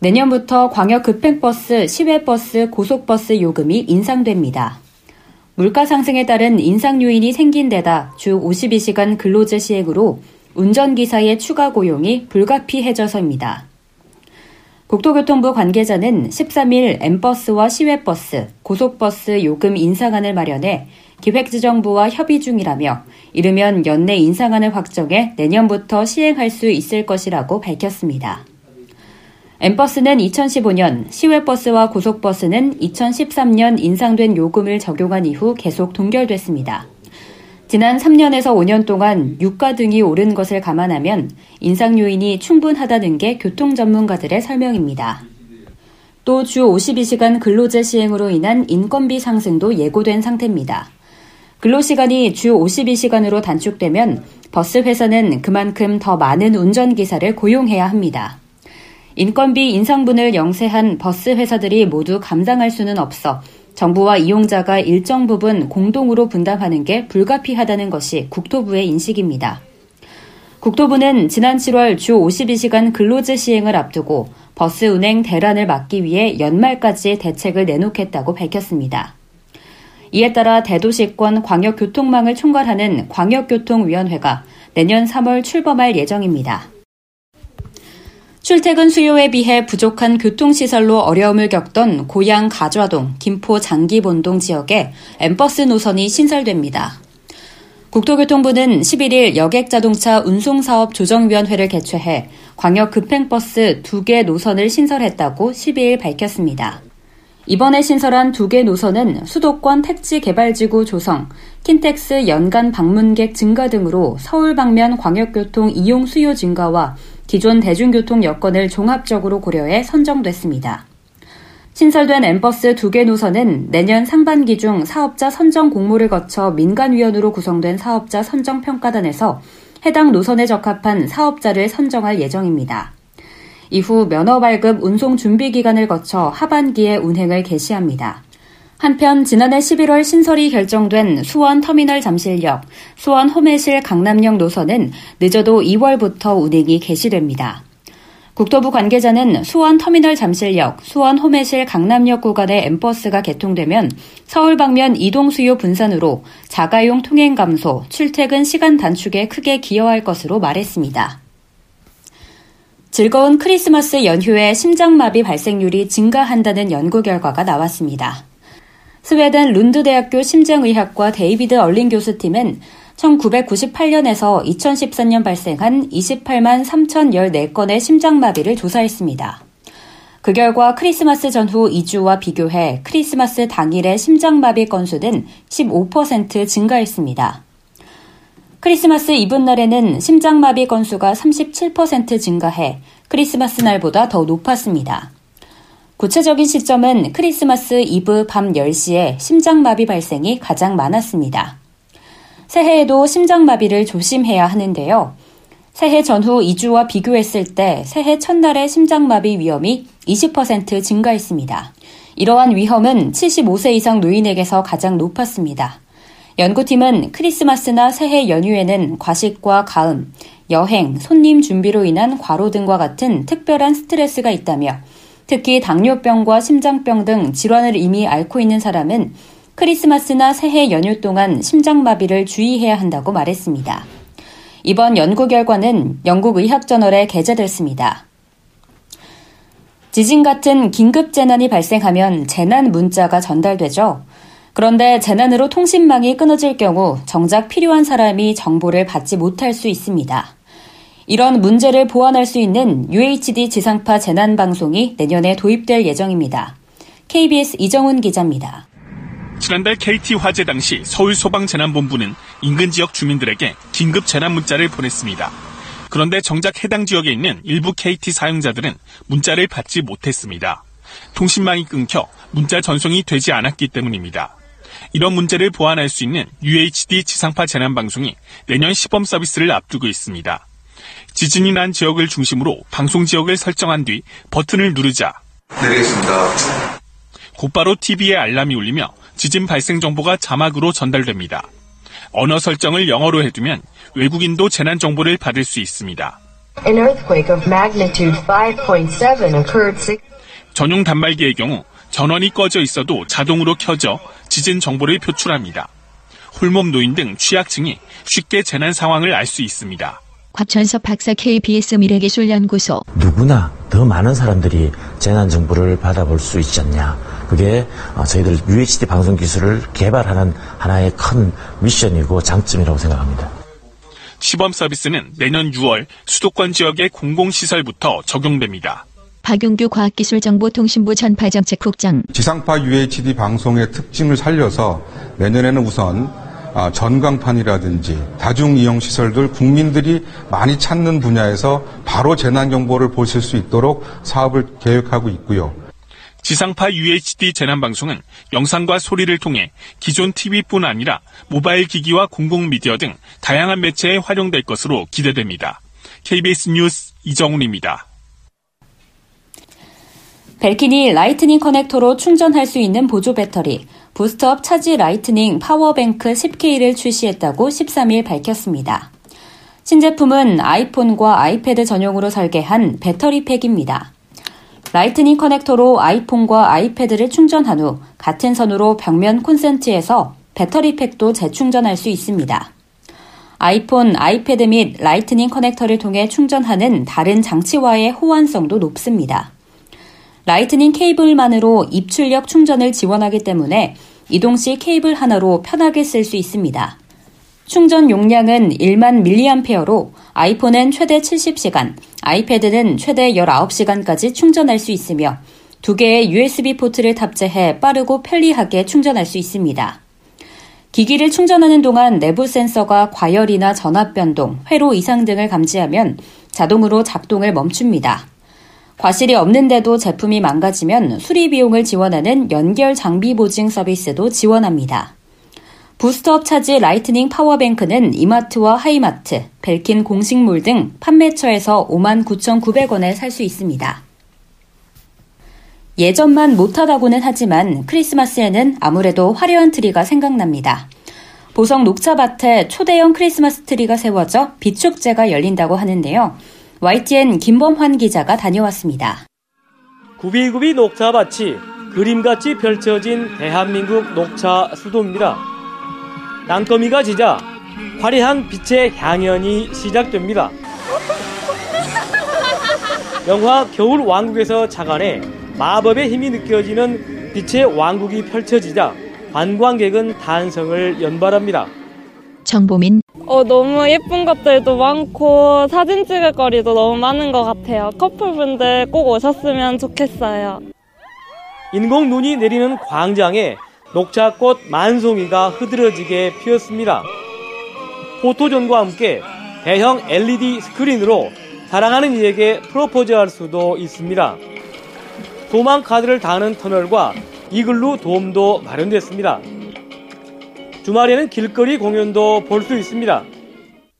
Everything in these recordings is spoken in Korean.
내년부터 광역 급행버스, 시외버스, 고속버스 요금이 인상됩니다. 물가 상승에 따른 인상 요인이 생긴 데다 주 52시간 근로제 시행으로 운전기사의 추가 고용이 불가피해져서입니다. 국토교통부 관계자는 13일 M버스와 시외버스, 고속버스 요금 인상안을 마련해 기획재정부와 협의 중이라며 이르면 연내 인상안을 확정해 내년부터 시행할 수 있을 것이라고 밝혔습니다. M버스는 2015년, 시외버스와 고속버스는 2013년 인상된 요금을 적용한 이후 계속 동결됐습니다. 지난 3년에서 5년 동안 유가 등이 오른 것을 감안하면 인상 요인이 충분하다는 게 교통 전문가들의 설명입니다. 또 주 52시간 근로제 시행으로 인한 인건비 상승도 예고된 상태입니다. 근로시간이 주 52시간으로 단축되면 버스 회사는 그만큼 더 많은 운전기사를 고용해야 합니다. 인건비 인상분을 영세한 버스 회사들이 모두 감당할 수는 없어 정부와 이용자가 일정 부분 공동으로 분담하는 게 불가피하다는 것이 국토부의 인식입니다. 국토부는 지난 7월 주 52시간 근로제 시행을 앞두고 버스 운행 대란을 막기 위해 연말까지 대책을 내놓겠다고 밝혔습니다. 이에 따라 대도시권 광역교통망을 총괄하는 광역교통위원회가 내년 3월 출범할 예정입니다. 출퇴근 수요에 비해 부족한 교통시설로 어려움을 겪던 고양 가좌동, 김포 장기본동 지역에 엠버스 노선이 신설됩니다. 국토교통부는 11일 여객자동차 운송사업 조정위원회를 개최해 광역 급행버스 2개 노선을 신설했다고 12일 밝혔습니다. 이번에 신설한 두개 노선은 수도권 택지 개발지구 조성, 킨텍스 연간 방문객 증가 등으로 서울 방면 광역교통 이용 수요 증가와 기존 대중교통 여건을 종합적으로 고려해 선정됐습니다. 신설된 M버스 두 개 노선은 내년 상반기 중 사업자 선정 공모를 거쳐 민간위원으로 구성된 사업자 선정평가단에서 해당 노선에 적합한 사업자를 선정할 예정입니다. 이후 면허 발급 운송 준비 기간을 거쳐 하반기에 운행을 개시합니다. 한편 지난해 11월 신설이 결정된 수원 터미널 잠실역, 수원 호매실 강남역 노선은 늦어도 2월부터 운행이 개시됩니다. 국토부 관계자는 수원 터미널 잠실역, 수원 호매실 강남역 구간의 엠버스가 개통되면 서울 방면 이동 수요 분산으로 자가용 통행 감소, 출퇴근 시간 단축에 크게 기여할 것으로 말했습니다. 즐거운 크리스마스 연휴에 심장마비 발생률이 증가한다는 연구 결과가 나왔습니다. 스웨덴 룬드 대학교 심장의학과 데이비드 얼린 교수팀은 1998년에서 2014년 발생한 28만 3,014건의 심장마비를 조사했습니다. 그 결과 크리스마스 전후 2주와 비교해 크리스마스 당일의 심장마비 건수는 15% 증가했습니다. 크리스마스 이브날에는 심장마비 건수가 37% 증가해 크리스마스 날보다 더 높았습니다. 구체적인 시점은 크리스마스 이브 밤 10시에 심장마비 발생이 가장 많았습니다. 새해에도 심장마비를 조심해야 하는데요. 새해 전후 2주와 비교했을 때 새해 첫날의 심장마비 위험이 20% 증가했습니다. 이러한 위험은 75세 이상 노인에게서 가장 높았습니다. 연구팀은 크리스마스나 새해 연휴에는 과식과 가음, 여행, 손님 준비로 인한 과로 등과 같은 특별한 스트레스가 있다며 특히 당뇨병과 심장병 등 질환을 이미 앓고 있는 사람은 크리스마스나 새해 연휴 동안 심장마비를 주의해야 한다고 말했습니다. 이번 연구 결과는 영국 의학저널에 게재됐습니다. 지진 같은 긴급 재난이 발생하면 재난 문자가 전달되죠. 그런데 재난으로 통신망이 끊어질 경우 정작 필요한 사람이 정보를 받지 못할 수 있습니다. 이런 문제를 보완할 수 있는 UHD 지상파 재난 방송이 내년에 도입될 예정입니다. KBS 이정훈 기자입니다. 지난달 KT 화재 당시 서울소방재난본부는 인근 지역 주민들에게 긴급 재난 문자를 보냈습니다. 그런데 정작 해당 지역에 있는 일부 KT 사용자들은 문자를 받지 못했습니다. 통신망이 끊겨 문자 전송이 되지 않았기 때문입니다. 이런 문제를 보완할 수 있는 UHD 지상파 재난방송이 내년 시범 서비스를 앞두고 있습니다. 지진이 난 지역을 중심으로 방송 지역을 설정한 뒤 버튼을 누르자 내리겠습니다. 곧바로 TV에 알람이 울리며 지진 발생 정보가 자막으로 전달됩니다. 언어 설정을 영어로 해두면 외국인도 재난 정보를 받을 수 있습니다. An earthquake of magnitude 5.7 occurred six 전용 단말기의 경우 전원이 꺼져 있어도 자동으로 켜져 지진 정보를 표출합니다. 홀몸 노인 등 취약층이 쉽게 재난 상황을 알 수 있습니다. 곽천섭 박사 KBS 미래기술연구소 누구나 더 많은 사람들이 재난 정보를 받아볼 수 있지 않냐. 그게 어, 저희들 UHD 방송 기술을 개발하는 하나의 큰 미션이고 장점이라고 생각합니다. 시범 서비스는 내년 6월 수도권 지역의 공공시설부터 적용됩니다. 박용규 과학기술정보통신부 전파정책국장 지상파 UHD 방송의 특징을 살려서 내년에는 우선 아, 전광판이라든지 다중이용 시설들 국민들이 많이 찾는 분야에서 바로 재난 정보를 보실 수 있도록 사업을 계획하고 있고요. 지상파 UHD 재난방송은 영상과 소리를 통해 기존 TV뿐 아니라 모바일 기기와 공공미디어 등 다양한 매체에 활용될 것으로 기대됩니다. KBS 뉴스 이정훈입니다. 벨킨이 Lightning 커넥터로 충전할 수 있는 보조 배터리 BoostUp Charge Lightning Power Bank 10K를 출시했다고 13일 밝혔습니다. 신제품은 아이폰과 아이패드 전용으로 설계한 배터리 팩입니다. Lightning 커넥터로 아이폰과 아이패드를 충전한 후 같은 선으로 벽면 콘센트에서 배터리 팩도 재충전할 수 있습니다. 아이폰, 아이패드 및 Lightning 커넥터를 통해 충전하는 다른 장치와의 호환성도 높습니다. Lightning 케이블만으로 입출력 충전을 지원하기 때문에 이동 시 케이블 하나로 편하게 쓸 수 있습니다. 충전 용량은 1만 mAh로 아이폰은 최대 70시간, 아이패드는 최대 19시간까지 충전할 수 있으며 두 개의 USB 포트를 탑재해 빠르고 편리하게 충전할 수 있습니다. 기기를 충전하는 동안 내부 센서가 과열이나 전압 변동, 회로 이상 등을 감지하면 자동으로 작동을 멈춥니다. 과실이 없는데도 제품이 망가지면 수리 비용을 지원하는 연결 장비 보증 서비스도 지원합니다. BoostUp Charge Lightning Power Bank는 이마트와 하이마트, 벨킨 공식몰 등 판매처에서 59,900원에 살 수 있습니다. 예전만 못하다고는 하지만 크리스마스에는 아무래도 화려한 트리가 생각납니다. 보성 녹차밭에 초대형 크리스마스 트리가 세워져 비축제가 열린다고 하는데요. YTN 김범환 기자가 다녀왔습니다. 구비구비 녹차밭이 그림같이 펼쳐진 대한민국 녹차 수도입니다. 땅거미가 지자 화려한 빛의 향연이 시작됩니다. 영화 겨울 왕국에서 착안해 마법의 힘이 느껴지는 빛의 왕국이 펼쳐지자 관광객은 탄성을 연발합니다. 정보민 어, 너무 예쁜 것들도 많고 사진 찍을 거리도 너무 많은 것 같아요. 커플분들 꼭 오셨으면 좋겠어요. 인공 눈이 내리는 광장에 녹차꽃 만송이가 흐드러지게 피었습니다. 포토존과 함께 대형 LED 스크린으로 사랑하는 이에게 프로포즈할 수도 있습니다. 도망 카드를 다는 터널과 이글루 돔도 마련됐습니다. 주말에는 길거리 공연도 볼 수 있습니다.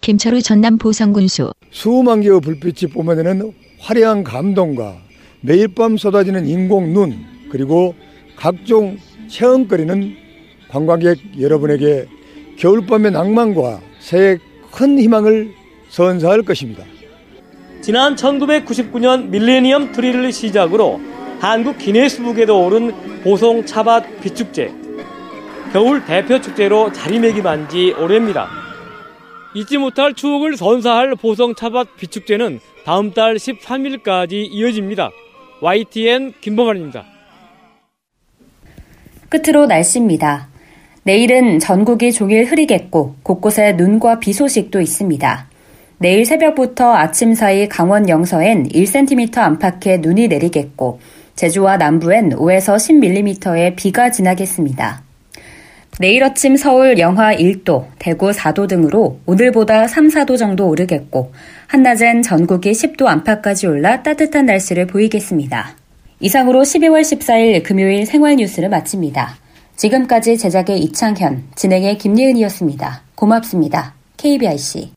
김철우 전남 보성군수 수만 개의 불빛이 뿜어내는 화려한 감동과 매일 밤 쏟아지는 인공 눈 그리고 각종 체험거리는 관광객 여러분에게 겨울밤의 낭만과 새해 큰 희망을 선사할 것입니다. 지난 1999년 밀레니엄 트리를 시작으로 한국 기네스북에도 오른 보성 차밭 빛축제. 겨울 대표 축제로 자리매김한 지 오래입니다. 잊지 못할 추억을 선사할 보성 차밭 빛축제는 다음 달 13일까지 이어집니다. YTN 김범환입니다. 끝으로 날씨입니다. 내일은 전국이 종일 흐리겠고 곳곳에 눈과 비 소식도 있습니다. 내일 새벽부터 아침 사이 강원 영서엔 1cm 안팎의 눈이 내리겠고 제주와 남부엔 5에서 10mm의 비가 지나겠습니다. 내일 아침 서울 영하 1도, 대구 4도 등으로 오늘보다 3, 4도 정도 오르겠고 한낮엔 전국이 10도 안팎까지 올라 따뜻한 날씨를 보이겠습니다. 이상으로 12월 14일 금요일 생활 뉴스를 마칩니다. 지금까지 제작의 이창현, 진행의 김예은이었습니다. 고맙습니다. KBIC.